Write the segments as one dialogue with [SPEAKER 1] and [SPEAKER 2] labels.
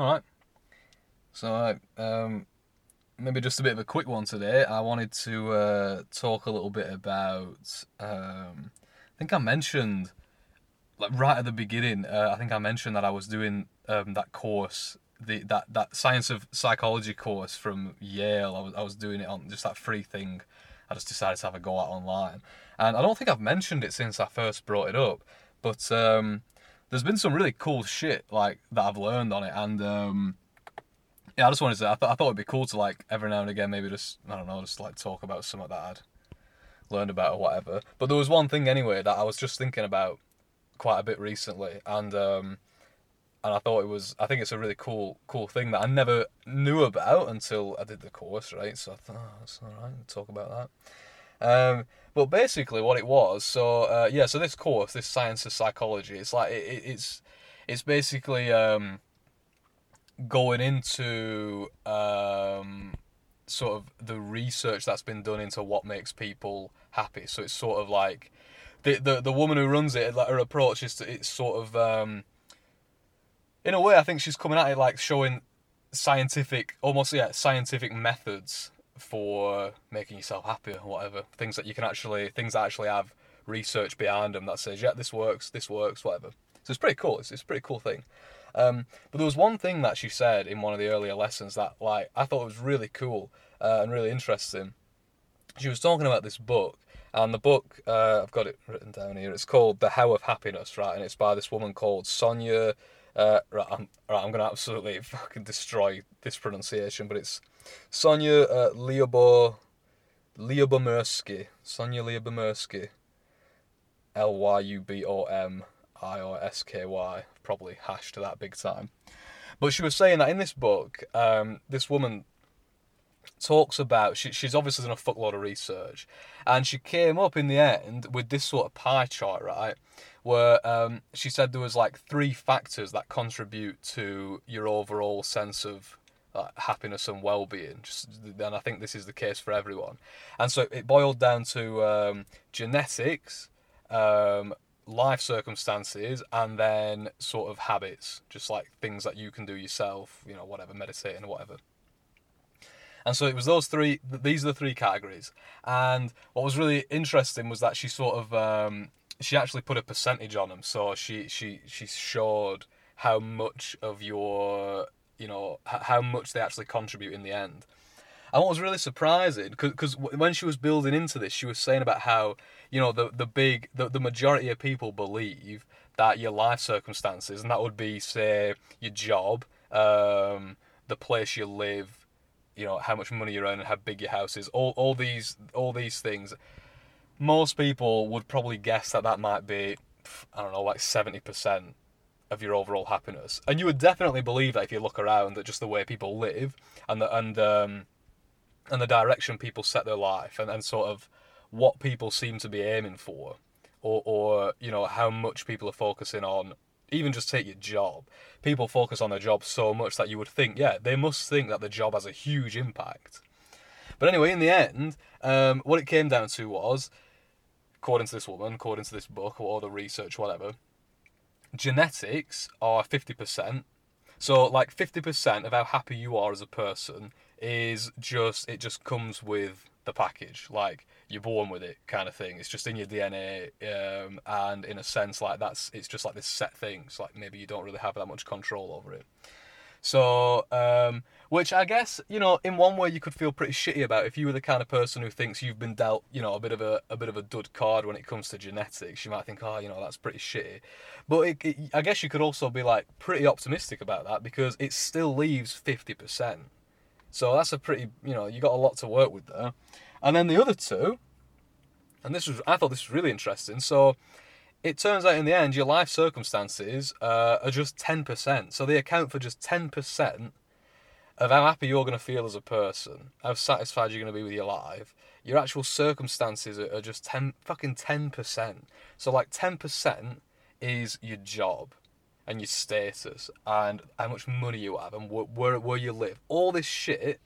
[SPEAKER 1] All right. So, um, maybe just a bit of a quick one today. I wanted to uh, talk a little bit about. Um, I think I mentioned, like right at the beginning, uh, I think I mentioned that I was doing um, that course, the that that science of psychology course from Yale. I was I was doing it on just that free thing. I just decided to have a go at online, and I don't think I've mentioned it since I first brought it up, but. Um, there's been some really cool shit like that I've learned on it, and um, yeah, I just wanted to. I, th- I thought it'd be cool to like every now and again maybe just I don't know just like talk about something that I'd learned about or whatever. But there was one thing anyway that I was just thinking about quite a bit recently, and um, and I thought it was. I think it's a really cool cool thing that I never knew about until I did the course, right? So I thought, oh, that's all right. Talk about that. Um, but basically, what it was, so uh, yeah, so this course, this science of psychology, it's like it, it's it's basically um, going into um, sort of the research that's been done into what makes people happy. So it's sort of like the the, the woman who runs it, like her approach is to, it's sort of um, in a way, I think she's coming at it like showing scientific, almost yeah, scientific methods for making yourself happy or whatever. Things that you can actually, things that actually have research behind them that says, yeah, this works, this works, whatever. So it's pretty cool. It's, it's a pretty cool thing. Um, but there was one thing that she said in one of the earlier lessons that, like, I thought was really cool uh, and really interesting. She was talking about this book, and the book uh, I've got it written down here. It's called The How of Happiness, right? And it's by this woman called Sonja. Uh, right, I'm, right, I'm gonna absolutely fucking destroy this pronunciation, but it's Sonja uh, Lyubo, Lyubomirsky. Sonja Lyubomirsky. L Y U B O M I or S K Y. Probably hashed to that big time. But she was saying that in this book, um, this woman talks about she, she's obviously done a fuckload of research and she came up in the end with this sort of pie chart right where um, she said there was like three factors that contribute to your overall sense of like, happiness and well-being. Just, and I think this is the case for everyone. And so it boiled down to um, genetics, um, life circumstances, and then sort of habits, just like things that you can do yourself. You know, whatever, meditating or whatever. And so it was those three. These are the three categories. And what was really interesting was that she sort of um, she actually put a percentage on them. So she she she showed how much of your you know how much they actually contribute in the end. And what was really surprising, because when she was building into this, she was saying about how you know the the big the, the majority of people believe that your life circumstances, and that would be say your job, um, the place you live, you know how much money you earn, and how big your house is, all all these all these things. Most people would probably guess that that might be, I don't know, like seventy percent of your overall happiness. And you would definitely believe that if you look around at just the way people live and the and um, and the direction people set their life and, and sort of what people seem to be aiming for or or you know how much people are focusing on even just take your job people focus on their job so much that you would think yeah they must think that the job has a huge impact but anyway in the end um, what it came down to was according to this woman according to this book or the research whatever genetics are 50%. So like 50% of how happy you are as a person is just it just comes with the package. Like you're born with it kind of thing. It's just in your DNA um, and in a sense like that's it's just like this set thing. So like maybe you don't really have that much control over it. So, um, which I guess you know, in one way, you could feel pretty shitty about if you were the kind of person who thinks you've been dealt, you know, a bit of a a bit of a dud card when it comes to genetics. You might think, oh, you know, that's pretty shitty. But it, it, I guess you could also be like pretty optimistic about that because it still leaves fifty percent. So that's a pretty, you know, you got a lot to work with there. And then the other two, and this was, I thought this was really interesting. So it turns out in the end, your life circumstances uh, are just 10%. So they account for just 10% of how happy you're going to feel as a person, how satisfied you're going to be with your life. Your actual circumstances are, just 10, fucking 10%. So, like, 10% is your job and your status and how much money you have and wh- where, where you live. All this shit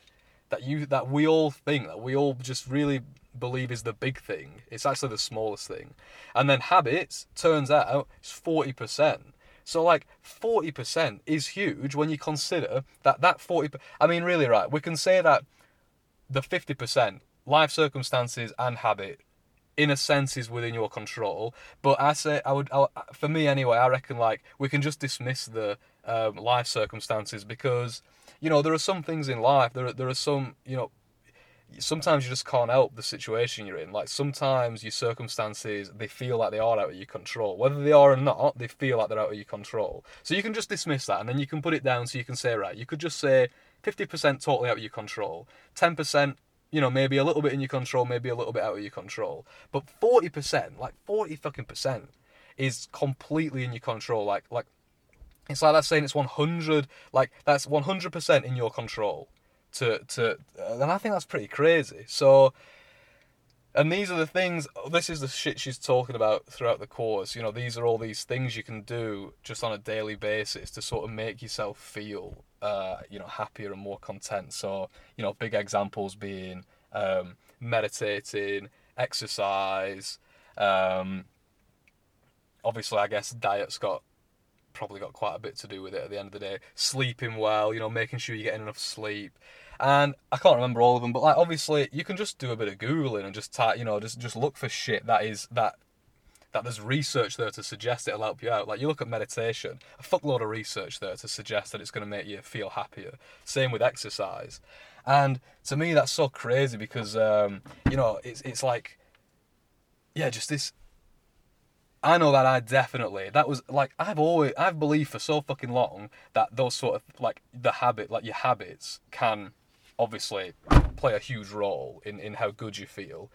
[SPEAKER 1] that you that we all think that we all just really believe is the big thing. It's actually the smallest thing. And then habits turns out it's forty percent. So like 40% is huge when you consider that that 40%. I mean really right, we can say that the 50% life circumstances and habit in a sense is within your control, but I say I would I, for me anyway, I reckon like we can just dismiss the um, life circumstances because you know there are some things in life there are, there are some you know sometimes you just can't help the situation you're in. Like sometimes your circumstances they feel like they are out of your control. Whether they are or not, they feel like they're out of your control. So you can just dismiss that and then you can put it down so you can say, right, you could just say 50% totally out of your control, 10% you know, maybe a little bit in your control, maybe a little bit out of your control. But 40%, like 40 fucking percent is completely in your control. Like like it's like that's saying it's 100 like that's 100% in your control to to and I think that's pretty crazy. So and these are the things this is the shit she's talking about throughout the course. You know, these are all these things you can do just on a daily basis to sort of make yourself feel uh, you know, happier and more content. So, you know, big examples being um, meditating, exercise, um, obviously I guess diet's got probably got quite a bit to do with it at the end of the day. Sleeping well, you know, making sure you're getting enough sleep and I can't remember all of them, but like obviously you can just do a bit of googling and just type, you know, just just look for shit that is that that there's research there to suggest it'll help you out. Like you look at meditation, a fuckload of research there to suggest that it's going to make you feel happier. Same with exercise, and to me that's so crazy because um, you know it's it's like yeah, just this. I know that I definitely that was like I've always I've believed for so fucking long that those sort of like the habit like your habits can obviously play a huge role in, in how good you feel.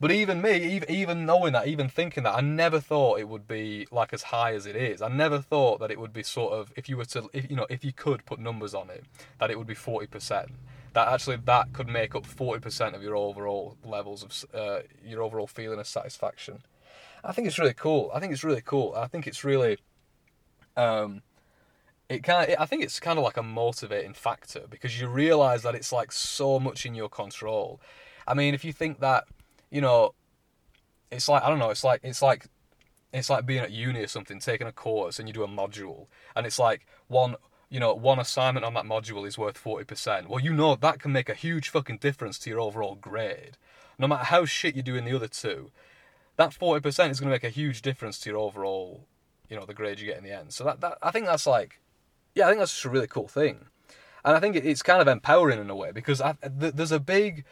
[SPEAKER 1] But even me, even knowing that, even thinking that, I never thought it would be like as high as it is. I never thought that it would be sort of, if you were to, if, you know, if you could put numbers on it, that it would be forty percent. That actually that could make up forty percent of your overall levels of uh, your overall feeling of satisfaction. I think it's really cool. I think it's really cool. I think it's really, um, it kind of, I think it's kind of like a motivating factor because you realize that it's like so much in your control. I mean, if you think that, you know, it's like I don't know, it's like it's like it's like being at uni or something, taking a course and you do a module, and it's like one you know one assignment on that module is worth forty percent. Well, you know that can make a huge fucking difference to your overall grade. No matter how shit you do in the other two, that forty percent is going to make a huge difference to your overall, you know, the grade you get in the end. So that, that I think that's like yeah, I think that's just a really cool thing, and I think it's kind of empowering in a way because I, there's a big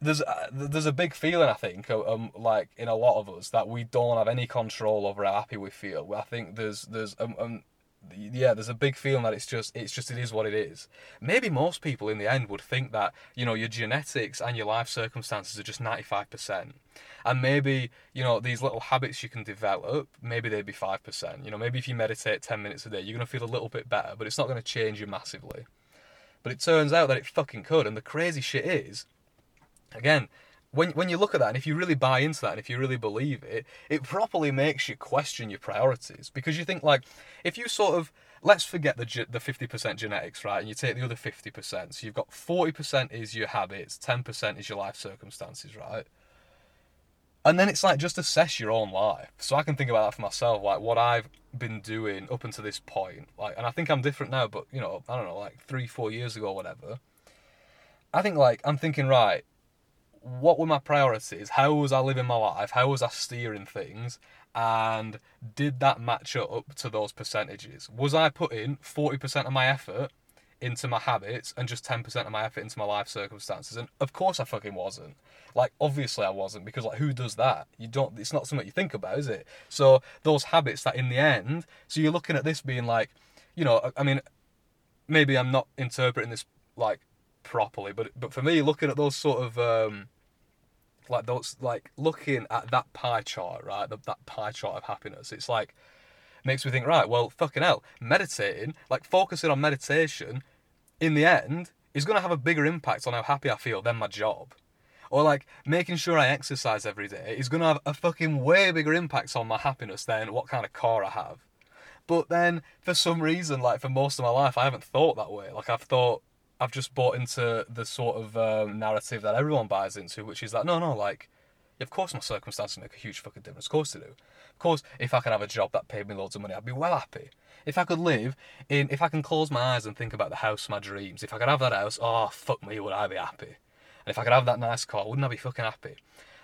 [SPEAKER 1] there's uh, there's a big feeling I think um, like in a lot of us that we don't have any control over how happy we feel. I think there's there's um, um yeah, there's a big feeling that it's just it's just it is what it is. Maybe most people in the end would think that you know your genetics and your life circumstances are just ninety five percent, and maybe you know these little habits you can develop, maybe they'd be five percent. You know, maybe if you meditate ten minutes a day, you're gonna feel a little bit better, but it's not gonna change you massively. But it turns out that it fucking could, and the crazy shit is, again, when when you look at that and if you really buy into that and if you really believe it, it properly makes you question your priorities because you think like if you sort of let's forget the the 50% genetics, right? And you take the other 50%. So you've got 40% is your habits, 10% is your life circumstances, right? And then it's like just assess your own life. So I can think about that for myself, like what I've been doing up until this point. Like and I think I'm different now, but you know, I don't know, like 3 4 years ago whatever. I think like I'm thinking right, what were my priorities? How was I living my life? How was I steering things? And did that match up to those percentages? Was I putting 40% of my effort into my habits and just 10% of my effort into my life circumstances? And of course I fucking wasn't. Like, obviously I wasn't, because, like, who does that? You don't, it's not something you think about, is it? So, those habits that in the end, so you're looking at this being like, you know, I mean, maybe I'm not interpreting this, like, properly, but but for me, looking at those sort of um, like those like looking at that pie chart, right? The, that pie chart of happiness. It's like makes me think, right? Well, fucking hell, meditating, like focusing on meditation, in the end, is going to have a bigger impact on how happy I feel than my job. Or like making sure I exercise every day is going to have a fucking way bigger impact on my happiness than what kind of car I have. But then, for some reason, like for most of my life, I haven't thought that way. Like I've thought, I've just bought into the sort of um, narrative that everyone buys into, which is that no, no, like Of course, my circumstances make a huge fucking difference. Of course they do. Of course, if I could have a job that paid me loads of money, I'd be well happy. If I could live in, if I can close my eyes and think about the house of my dreams, if I could have that house, oh fuck me, would I be happy? And if I could have that nice car, wouldn't I be fucking happy?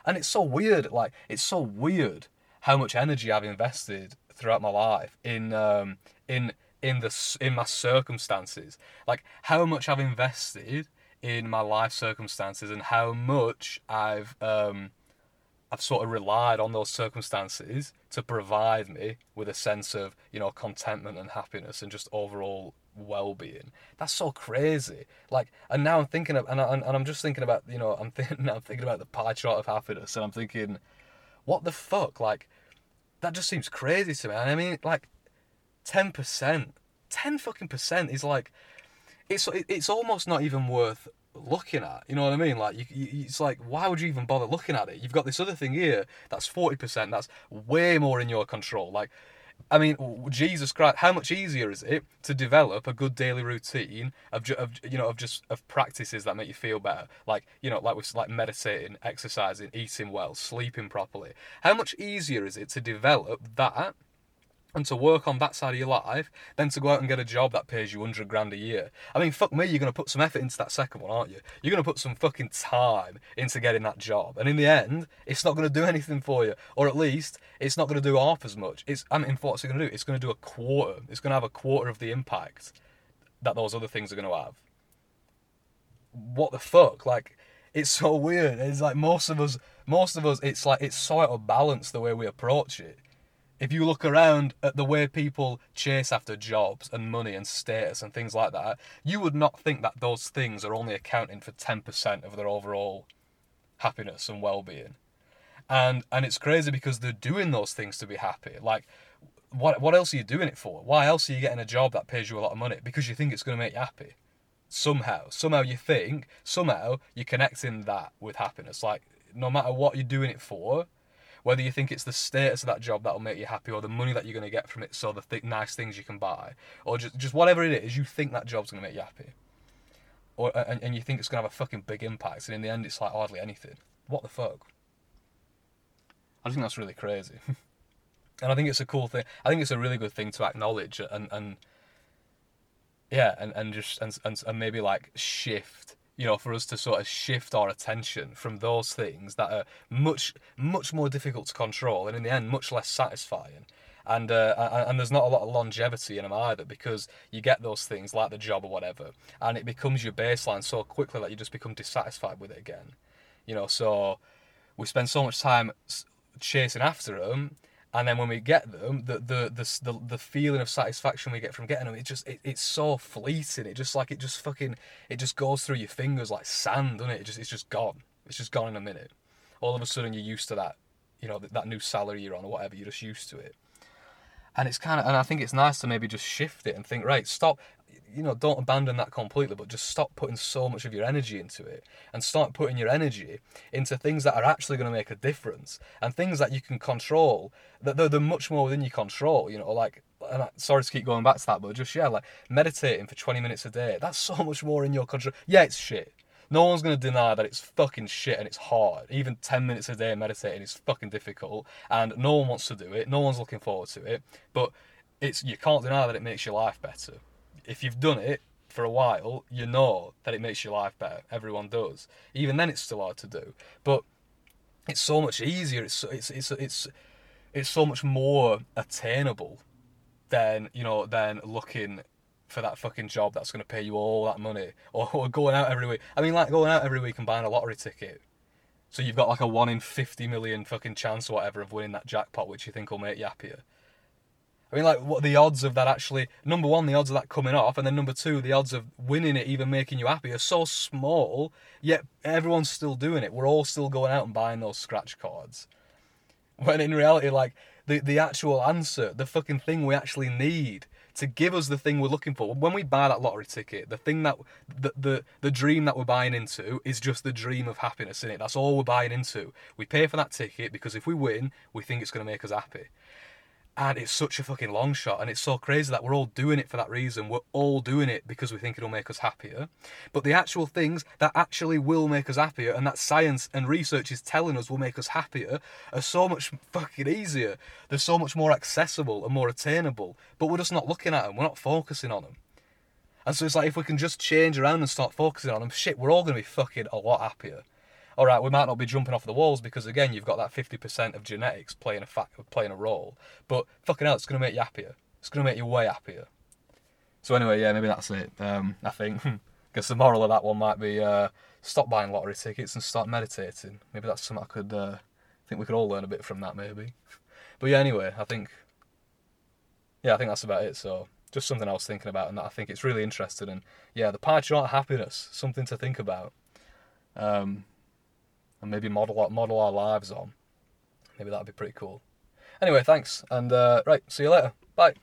[SPEAKER 1] And it's so weird, like it's so weird how much energy I've invested throughout my life in um, in in the in my circumstances, like how much I've invested in my life circumstances and how much I've um, I've sort of relied on those circumstances to provide me with a sense of you know contentment and happiness and just overall well-being. That's so crazy. Like, and now I'm thinking of, and, I, and I'm just thinking about you know I'm thinking I'm thinking about the pie chart of happiness, and I'm thinking, what the fuck? Like, that just seems crazy to me. I mean, like, ten percent, ten fucking percent is like it's it's almost not even worth looking at. You know what I mean? Like, you, you, it's like, why would you even bother looking at it? You've got this other thing here that's forty percent. That's way more in your control. Like, I mean, Jesus Christ, how much easier is it to develop a good daily routine of, of you know of just of practices that make you feel better, like you know, like with like meditating, exercising, eating well, sleeping properly. How much easier is it to develop that and to work on that side of your life than to go out and get a job that pays you 100 grand a year. I mean, fuck me, you're going to put some effort into that second one, aren't you? You're going to put some fucking time into getting that job. And in the end, it's not going to do anything for you. Or at least, it's not going to do half as much. It's, I mean, what's it going to do? It's going to do a quarter. It's going to have a quarter of the impact that those other things are going to have. What the fuck? Like, it's so weird. It's like most of us, most of us, it's like, it's so out of balance the way we approach it if you look around at the way people chase after jobs and money and status and things like that, you would not think that those things are only accounting for 10% of their overall happiness and well-being. And and it's crazy because they're doing those things to be happy. Like what what else are you doing it for? Why else are you getting a job that pays you a lot of money? Because you think it's going to make you happy. Somehow, somehow you think, somehow you're connecting that with happiness. Like no matter what you're doing it for, whether you think it's the status of that job that'll make you happy, or the money that you're going to get from it, so the th- nice things you can buy, or just just whatever it is, you think that job's going to make you happy, or and, and you think it's going to have a fucking big impact, and in the end, it's like hardly anything. What the fuck? I think that's really crazy, and I think it's a cool thing. I think it's a really good thing to acknowledge and and yeah, and and just and and, and maybe like shift you know, for us to sort of shift our attention from those things that are much, much more difficult to control and in the end much less satisfying. And uh, and there's not a lot of longevity in them either because you get those things like the job or whatever, and it becomes your baseline so quickly that you just become dissatisfied with it again. You know, so we spend so much time chasing after them and then when we get them, the the the the, the feeling of satisfaction we get from getting them, it just it, it's so fleeting. It just like it just fucking it just goes through your fingers like sand, doesn't it? it just it's just gone. It's just gone in a minute. All of a sudden you're used to that, you know, that, that new salary you're on or whatever. You're just used to it. And it's kind of, and I think it's nice to maybe just shift it and think, right, stop you know, don't abandon that completely, but just stop putting so much of your energy into it and start putting your energy into things that are actually going to make a difference and things that you can control, that they're, they're much more within your control, you know, like, and I, sorry to keep going back to that, but just, yeah, like meditating for 20 minutes a day, that's so much more in your control. Yeah, it's shit. No one's going to deny that it's fucking shit and it's hard. Even 10 minutes a day meditating is fucking difficult and no one wants to do it. No one's looking forward to it. But it's you can't deny that it makes your life better if you've done it for a while, you know that it makes your life better. Everyone does. Even then, it's still hard to do. But it's so much easier. It's it's it's it's it's so much more attainable than you know than looking for that fucking job that's going to pay you all that money or, or going out every week. I mean, like going out every week and buying a lottery ticket. So you've got like a one in fifty million fucking chance or whatever of winning that jackpot, which you think will make you happier. I mean, like, what the odds of that actually? Number one, the odds of that coming off, and then number two, the odds of winning it even making you happy are so small. Yet everyone's still doing it. We're all still going out and buying those scratch cards. When in reality, like the the actual answer, the fucking thing we actually need to give us the thing we're looking for. When we buy that lottery ticket, the thing that the the, the dream that we're buying into is just the dream of happiness in it. That's all we're buying into. We pay for that ticket because if we win, we think it's going to make us happy And it's such a fucking long shot, and it's so crazy that we're all doing it for that reason. We're all doing it because we think it'll make us happier. But the actual things that actually will make us happier, and that science and research is telling us will make us happier, are so much fucking easier. They're so much more accessible and more attainable. But we're just not looking at them. We're not focusing on them. And so it's like if we can just change around and start focusing on them, shit, we're all going to be fucking a lot happier all right, we might not be jumping off the walls because again, you've got that fifty percent of genetics playing a fa- playing a role. But fucking hell, it's to make you happier. It's to make you way happier. So anyway, yeah, maybe that's it. Um, I think. guess the moral of that one might be uh, stop buying lottery tickets and start meditating. Maybe that's something I could uh, think we could all learn a bit from that. Maybe. But yeah, anyway, I think. Yeah, I think that's about it. So just something I was thinking about, and that I think it's really interesting. And yeah, the pie chart happiness, something to think about. Um, and maybe model model our lives on. Maybe that'd be pretty cool. Anyway, thanks, and uh, right, see you later. Bye.